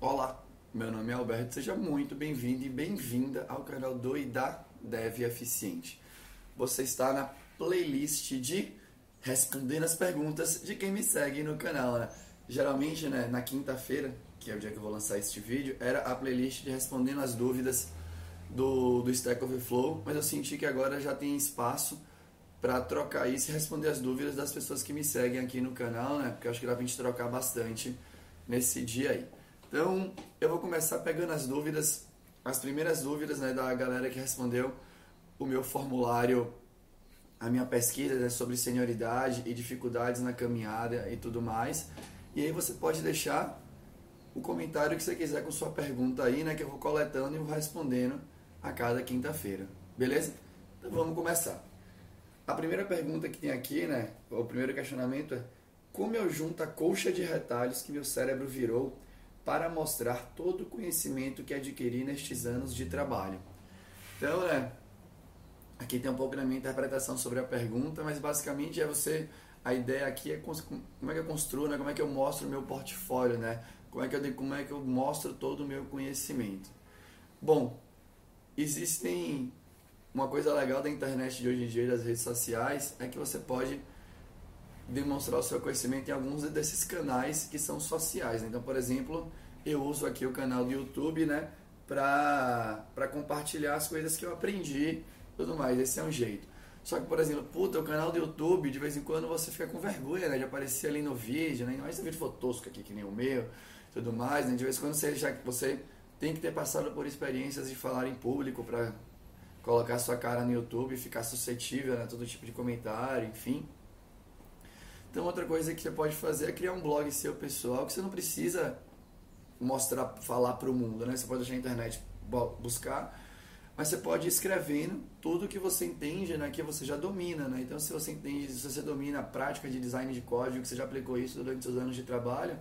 Olá, meu nome é Alberto, seja muito bem-vindo e bem-vinda ao canal do e da Dev Eficiente. Você está na playlist de respondendo as perguntas de quem me segue no canal. Né? Geralmente, né, na quinta-feira, que é o dia que eu vou lançar este vídeo, era a playlist de respondendo as dúvidas do, do Stack Overflow, mas eu senti que agora já tem espaço para trocar isso e responder as dúvidas das pessoas que me seguem aqui no canal, né? Porque eu acho que dá pra gente trocar bastante nesse dia aí. Então, eu vou começar pegando as dúvidas, as primeiras dúvidas né, da galera que respondeu o meu formulário, a minha pesquisa né, sobre senioridade e dificuldades na caminhada e tudo mais. E aí você pode deixar o comentário que você quiser com sua pergunta aí, né, que eu vou coletando e vou respondendo a cada quinta-feira. Beleza? Então vamos começar. A primeira pergunta que tem aqui, né, o primeiro questionamento é: como eu junto a colcha de retalhos que meu cérebro virou para mostrar todo o conhecimento que adquiri nestes anos de trabalho. Então, né, aqui tem um pouco da minha interpretação sobre a pergunta, mas basicamente é você, a ideia aqui é como é que eu construo, né, como é que eu mostro o meu portfólio, né, como é que eu, como é que eu mostro todo o meu conhecimento. Bom, existem uma coisa legal da internet de hoje em dia das redes sociais é que você pode demonstrar o seu conhecimento em alguns desses canais que são sociais. Então, por exemplo, eu uso aqui o canal do YouTube, né, para compartilhar as coisas que eu aprendi, tudo mais. Esse é um jeito. Só que, por exemplo, puta, o canal do YouTube, de vez em quando você fica com vergonha, né, de aparecer ali no vídeo, né, mas esse vídeo for tosco aqui, que nem o meu, tudo mais, né, de vez em quando você já você tem que ter passado por experiências de falar em público para colocar sua cara no YouTube e ficar suscetível a né, todo tipo de comentário, enfim. Então outra coisa que você pode fazer é criar um blog seu pessoal que você não precisa mostrar, falar para o mundo, né? Você pode deixar na internet buscar, mas você pode ir escrevendo tudo que você entende, né? Que você já domina, né? Então se você entende, se você domina a prática de design de código, que você já aplicou isso durante seus anos de trabalho,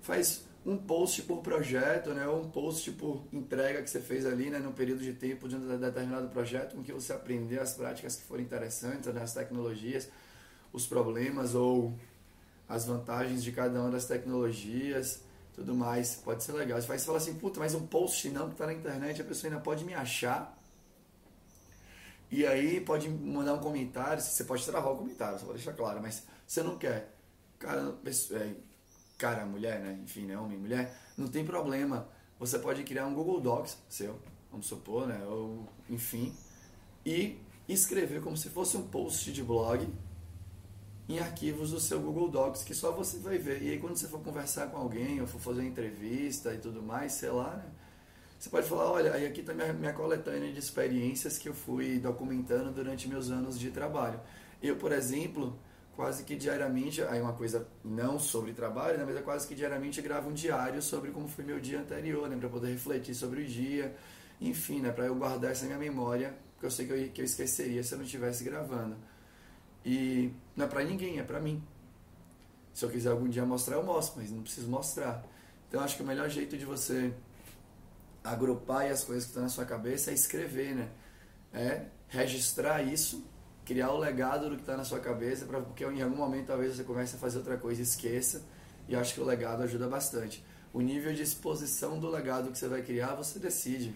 faz um post por projeto, né, ou um post por entrega que você fez ali, né, no período de tempo de um determinado projeto, com que você aprendeu as práticas que foram interessantes, né, as tecnologias, os problemas ou as vantagens de cada uma das tecnologias, tudo mais. Pode ser legal. Você vai falar assim, puta, mas um post não que está na internet, a pessoa ainda pode me achar. E aí pode mandar um comentário, você pode travar o comentário, só para deixar claro, mas você não quer. Cara, é, cara, mulher, né? Enfim, né? Homem, mulher, não tem problema. Você pode criar um Google Docs seu, vamos supor, né? Ou, enfim, e escrever como se fosse um post de blog em arquivos do seu Google Docs, que só você vai ver. E aí quando você for conversar com alguém, ou for fazer uma entrevista e tudo mais, sei lá, né? Você pode falar, olha, aí aqui está minha, minha coletânea de experiências que eu fui documentando durante meus anos de trabalho. Eu, por exemplo, quase que diariamente, aí uma coisa não sobre trabalho, né, mas é quase que diariamente gravo um diário sobre como foi meu dia anterior, né, para poder refletir sobre o dia, enfim, né, para eu guardar essa minha memória, porque eu sei que eu, que eu esqueceria se eu não estivesse gravando. E não é para ninguém, é para mim. Se eu quiser algum dia mostrar, eu mostro, mas não preciso mostrar. Então acho que o melhor jeito de você agrupar as coisas que estão na sua cabeça é escrever, né? É registrar isso, criar o legado do que está na sua cabeça, pra, porque em algum momento talvez você comece a fazer outra coisa e esqueça. E acho que o legado ajuda bastante. O nível de exposição do legado que você vai criar, você decide.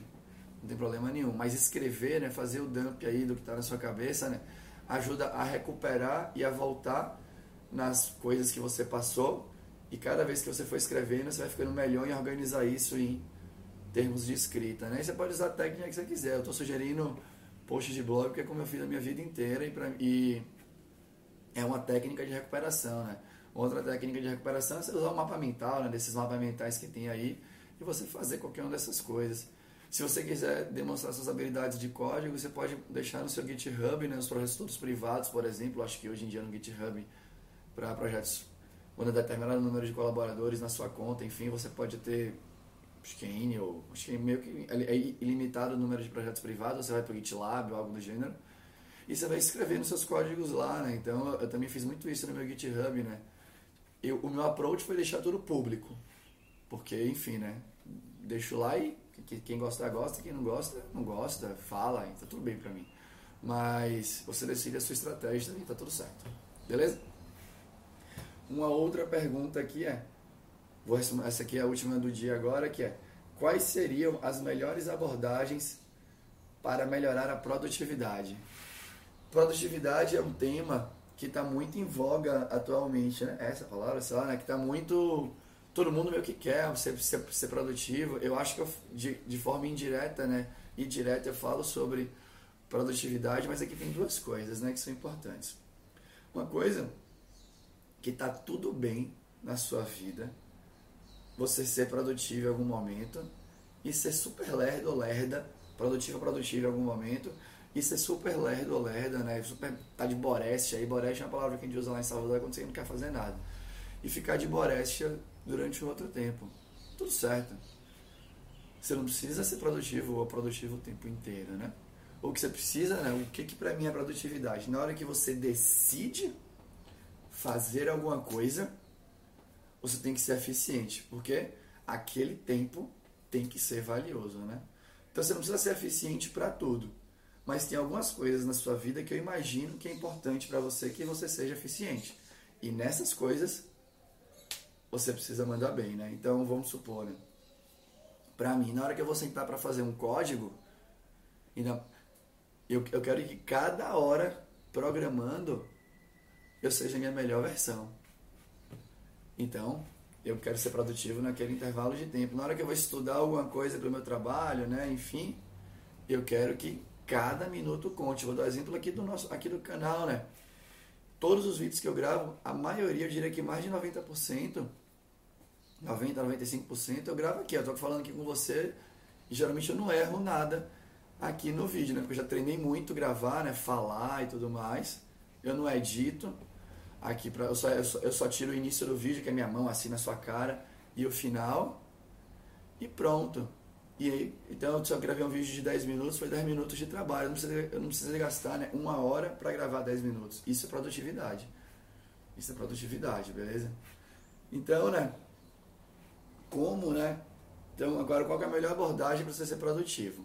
Não tem problema nenhum. Mas escrever, né, fazer o dump aí do que está na sua cabeça, né, ajuda a recuperar e a voltar nas coisas que você passou. E cada vez que você for escrevendo, você vai ficando melhor em organizar isso em termos de escrita. Né? E você pode usar a técnica que você quiser. Eu estou sugerindo posts de blog porque é como eu fiz a minha vida inteira e, pra, e é uma técnica de recuperação. Né? Outra técnica de recuperação é você usar o mapa mental, né? desses mapas mentais que tem aí, e você fazer qualquer uma dessas coisas. Se você quiser demonstrar suas habilidades de código, você pode deixar no seu GitHub, né, os projetos todos privados, por exemplo. Acho que hoje em dia no GitHub, para projetos quando determinado número de colaboradores na sua conta, enfim, você pode ter, acho que é INI, ou acho que é meio que é ilimitado o número de projetos privados, você vai para o GitLab ou algo do gênero, e você vai escrevendo seus códigos lá, né? Então eu também fiz muito isso no meu GitHub, né? Eu, o meu approach foi deixar tudo público, porque, enfim, né? Deixo lá e quem gosta, gosta, quem não gosta, não gosta, fala, tá tudo bem pra mim. Mas você decide a sua estratégia e tá tudo certo. Beleza? Uma outra pergunta aqui é: Vou, essa aqui é a última do dia agora, que é quais seriam as melhores abordagens para melhorar a produtividade? Produtividade é um tema que está muito em voga atualmente, né? Essa palavra, sei lá, né? Que está muito... Todo mundo meio que quer ser, ser, ser produtivo. Eu acho que eu, de, de forma indireta, né? E direta eu falo sobre produtividade, mas aqui tem duas coisas, né? Que são importantes. Uma coisa que está tudo bem na sua vida, você ser produtivo em algum momento e ser super lerdo ou lerda, produtivo produtivo em algum momento e ser super lerdo ou lerda, né? Super, tá de boreste aí, boreste é uma palavra que a gente usa lá em Salvador quando você não quer fazer nada. E ficar de boreste durante um outro tempo. Tudo certo. Você não precisa ser produtivo ou produtivo o tempo inteiro, né? O que você precisa, né? O que que para mim é produtividade? Na hora que você decide fazer alguma coisa, você tem que ser eficiente, porque aquele tempo tem que ser valioso, né? Então você não precisa ser eficiente para tudo, mas tem algumas coisas na sua vida que eu imagino que é importante para você que você seja eficiente. E nessas coisas você precisa mandar bem, né? Então vamos supor, né? Para mim, na hora que eu vou sentar para fazer um código, eu, eu quero que cada hora programando eu seja a minha melhor versão. Então, eu quero ser produtivo naquele intervalo de tempo. Na hora que eu vou estudar alguma coisa para o meu trabalho, né, enfim, eu quero que cada minuto conte. Vou dar um exemplo aqui do nosso aqui do canal, né? Todos os vídeos que eu gravo, a maioria, eu diria que mais de 90%, 90, 95%, eu gravo aqui. Eu tô falando aqui com você e geralmente eu não erro nada aqui no vídeo, né? Porque eu já treinei muito gravar, né, falar e tudo mais. Eu não edito aqui para eu só, eu só, eu só tiro o início do vídeo que é minha mão assim na sua cara e o final e pronto. E aí, então eu gravei um vídeo de 10 minutos, foi 10 minutos de trabalho. Eu não precisei, eu não precisei gastar né, uma hora para gravar 10 minutos. Isso é produtividade. Isso é produtividade, beleza? Então, né? Como, né? Então, agora, qual é a melhor abordagem para você ser produtivo?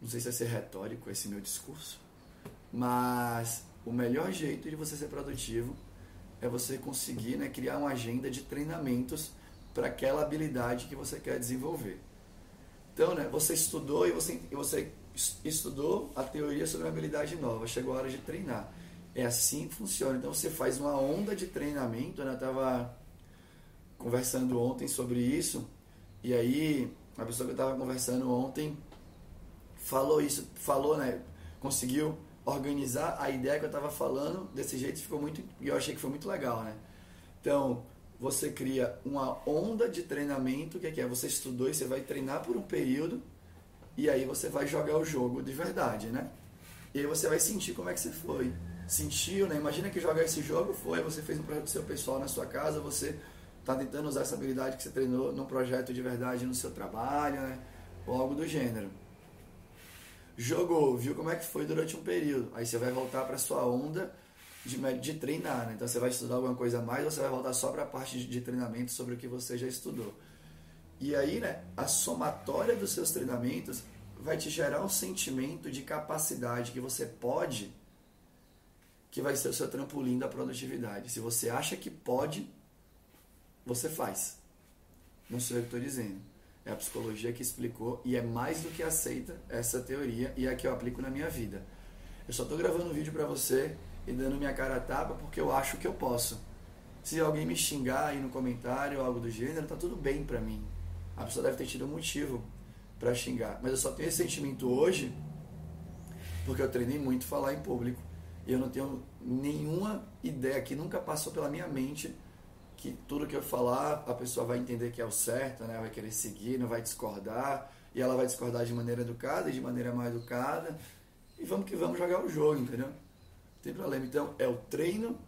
Não sei se vai ser retórico esse meu discurso, mas o melhor jeito de você ser produtivo é você conseguir né, criar uma agenda de treinamentos para aquela habilidade que você quer desenvolver. Então, né, você estudou e você, e você estudou a teoria sobre uma habilidade nova, chegou a hora de treinar. É assim que funciona. Então, você faz uma onda de treinamento. Né? Eu estava conversando ontem sobre isso, e aí a pessoa que eu estava conversando ontem falou isso, falou, né, conseguiu organizar a ideia que eu estava falando desse jeito ficou muito e eu achei que foi muito legal, né? Então você cria uma onda de treinamento que é que é você estudou e você vai treinar por um período e aí você vai jogar o jogo de verdade, né? E aí você vai sentir como é que você foi. Sentiu, né? Imagina que jogar esse jogo foi, você fez um projeto seu pessoal na sua casa, você está tentando usar essa habilidade que você treinou num projeto de verdade no seu trabalho, né? Ou algo do gênero jogou, viu como é que foi durante um período. Aí você vai voltar para sua onda de, de treinar, né? Então você vai estudar alguma coisa a mais ou você vai voltar só para a parte de, de treinamento sobre o que você já estudou. E aí, né, a somatória dos seus treinamentos vai te gerar um sentimento de capacidade que você pode, que vai ser o seu trampolim da produtividade. Se você acha que pode, você faz. Não sou eu que estou dizendo. É a psicologia que explicou e é mais do que aceita essa teoria e é a que eu aplico na minha vida. Eu só estou gravando um vídeo para você e dando minha cara a tapa porque eu acho que eu posso. Se alguém me xingar aí no comentário ou algo do gênero, tá tudo bem para mim. A pessoa deve ter tido um motivo para xingar. Mas eu só tenho esse sentimento hoje porque eu treinei muito falar em público. E eu não tenho nenhuma ideia que nunca passou pela minha mente que tudo que eu falar a pessoa vai entender que é o certo, né? vai querer seguir, não vai discordar, e ela vai discordar de maneira educada e de maneira mal educada, e vamos que vamos jogar o jogo, entendeu? Tem problema. Então, é o treino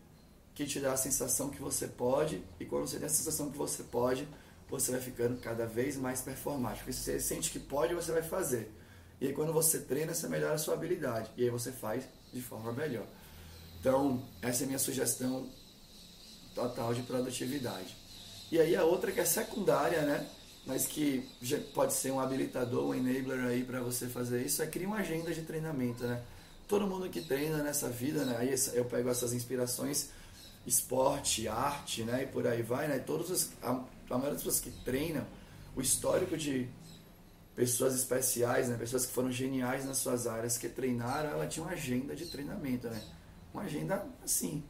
que te dá a sensação que você pode, e quando você tem a sensação que você pode, você vai ficando cada vez mais performático. Porque se você sente que pode, você vai fazer. E aí, quando você treina, você melhora a sua habilidade. E aí você faz de forma melhor. Então, essa é a minha sugestão total de produtividade. E aí a outra que é secundária, né? Mas que pode ser um habilitador, um enabler aí para você fazer isso, é criar uma agenda de treinamento, né? Todo mundo que treina nessa vida, né? Aí eu pego essas inspirações esporte, arte, né? E por aí vai, né? Todos os, a, a maioria das pessoas que treinam, o histórico de pessoas especiais, né? Pessoas que foram geniais nas suas áreas, que treinaram, ela tinha uma agenda de treinamento, né? Uma agenda assim.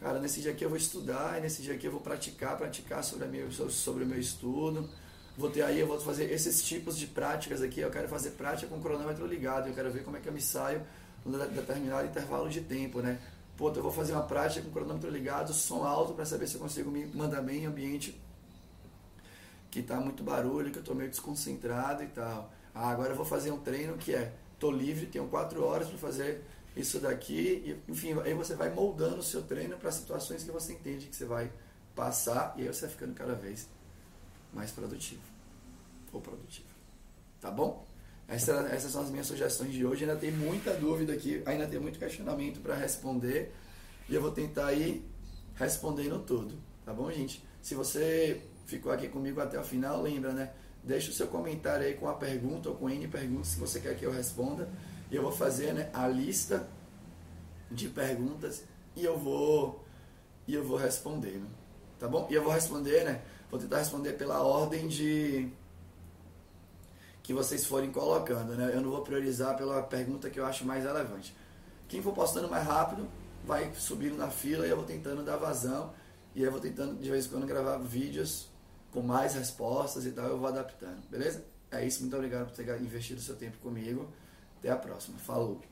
Cara, nesse dia aqui eu vou estudar, nesse dia aqui eu vou praticar, praticar sobre, a minha, sobre o meu estudo. Vou ter aí, eu vou fazer esses tipos de práticas aqui. Eu quero fazer prática com o cronômetro ligado. Eu quero ver como é que eu me saio determinado intervalo de tempo, né? Pô, eu vou fazer uma prática com o cronômetro ligado, som alto, para saber se eu consigo me mandar bem em ambiente que está muito barulho, que eu estou meio desconcentrado e tal. Ah, agora eu vou fazer um treino que é, tô livre, tenho quatro horas para fazer isso daqui, e, enfim, aí você vai moldando o seu treino para situações que você entende que você vai passar, e aí você vai ficando cada vez mais produtivo ou produtivo. Tá bom? Essa, essas são as minhas sugestões de hoje. Ainda tem muita dúvida aqui, ainda tem muito questionamento para responder. E eu vou tentar ir respondendo tudo. Tá bom, gente? Se você ficou aqui comigo até o final, lembra, né? Deixa o seu comentário aí com a pergunta ou com N perguntas se você quer que eu responda. E eu vou fazer né, a lista de perguntas e eu vou e eu vou respondendo. Tá bom? E eu vou responder, né? Vou tentar responder pela ordem de que vocês forem colocando, né? Eu não vou priorizar pela pergunta que eu acho mais relevante. Quem for postando mais rápido, vai subindo na fila e eu vou tentando dar vazão. E eu vou tentando de vez em quando gravar vídeos com mais respostas e tal, eu vou adaptando, beleza? É isso, muito obrigado por ter investido seu tempo comigo. Até a próxima. Falou!